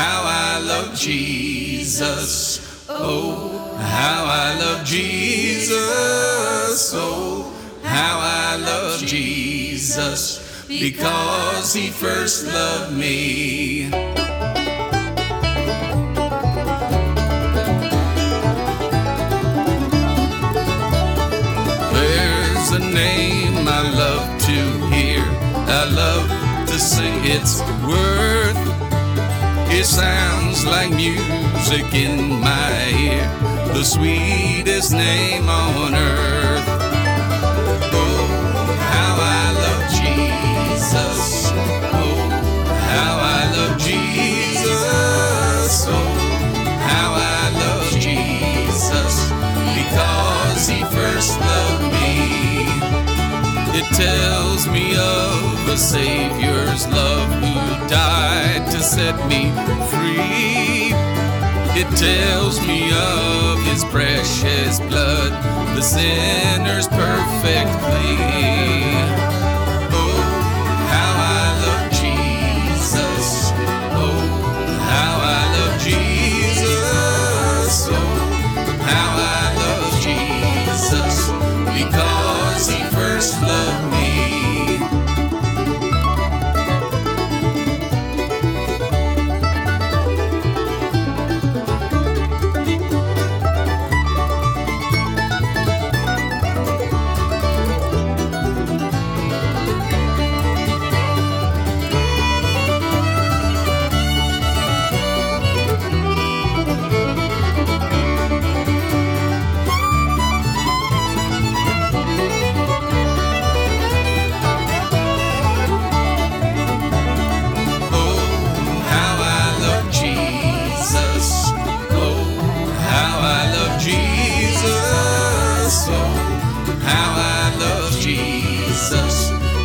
how I love Jesus. Oh, how I love Jesus. Oh, how I love Jesus. Because he first loved me. There's a name I love to hear. I love to sing its worth. It sounds like music in my ear, the sweetest name on earth. It tells me of a Savior's love who died to set me free. It tells me of his precious blood, the sinner's perfect plea.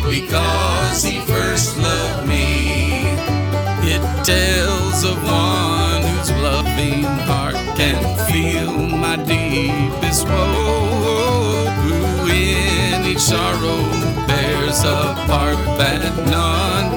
Because he first loved me. It tells of one whose loving heart can feel my deepest woe. Who in each sorrow bears a part that none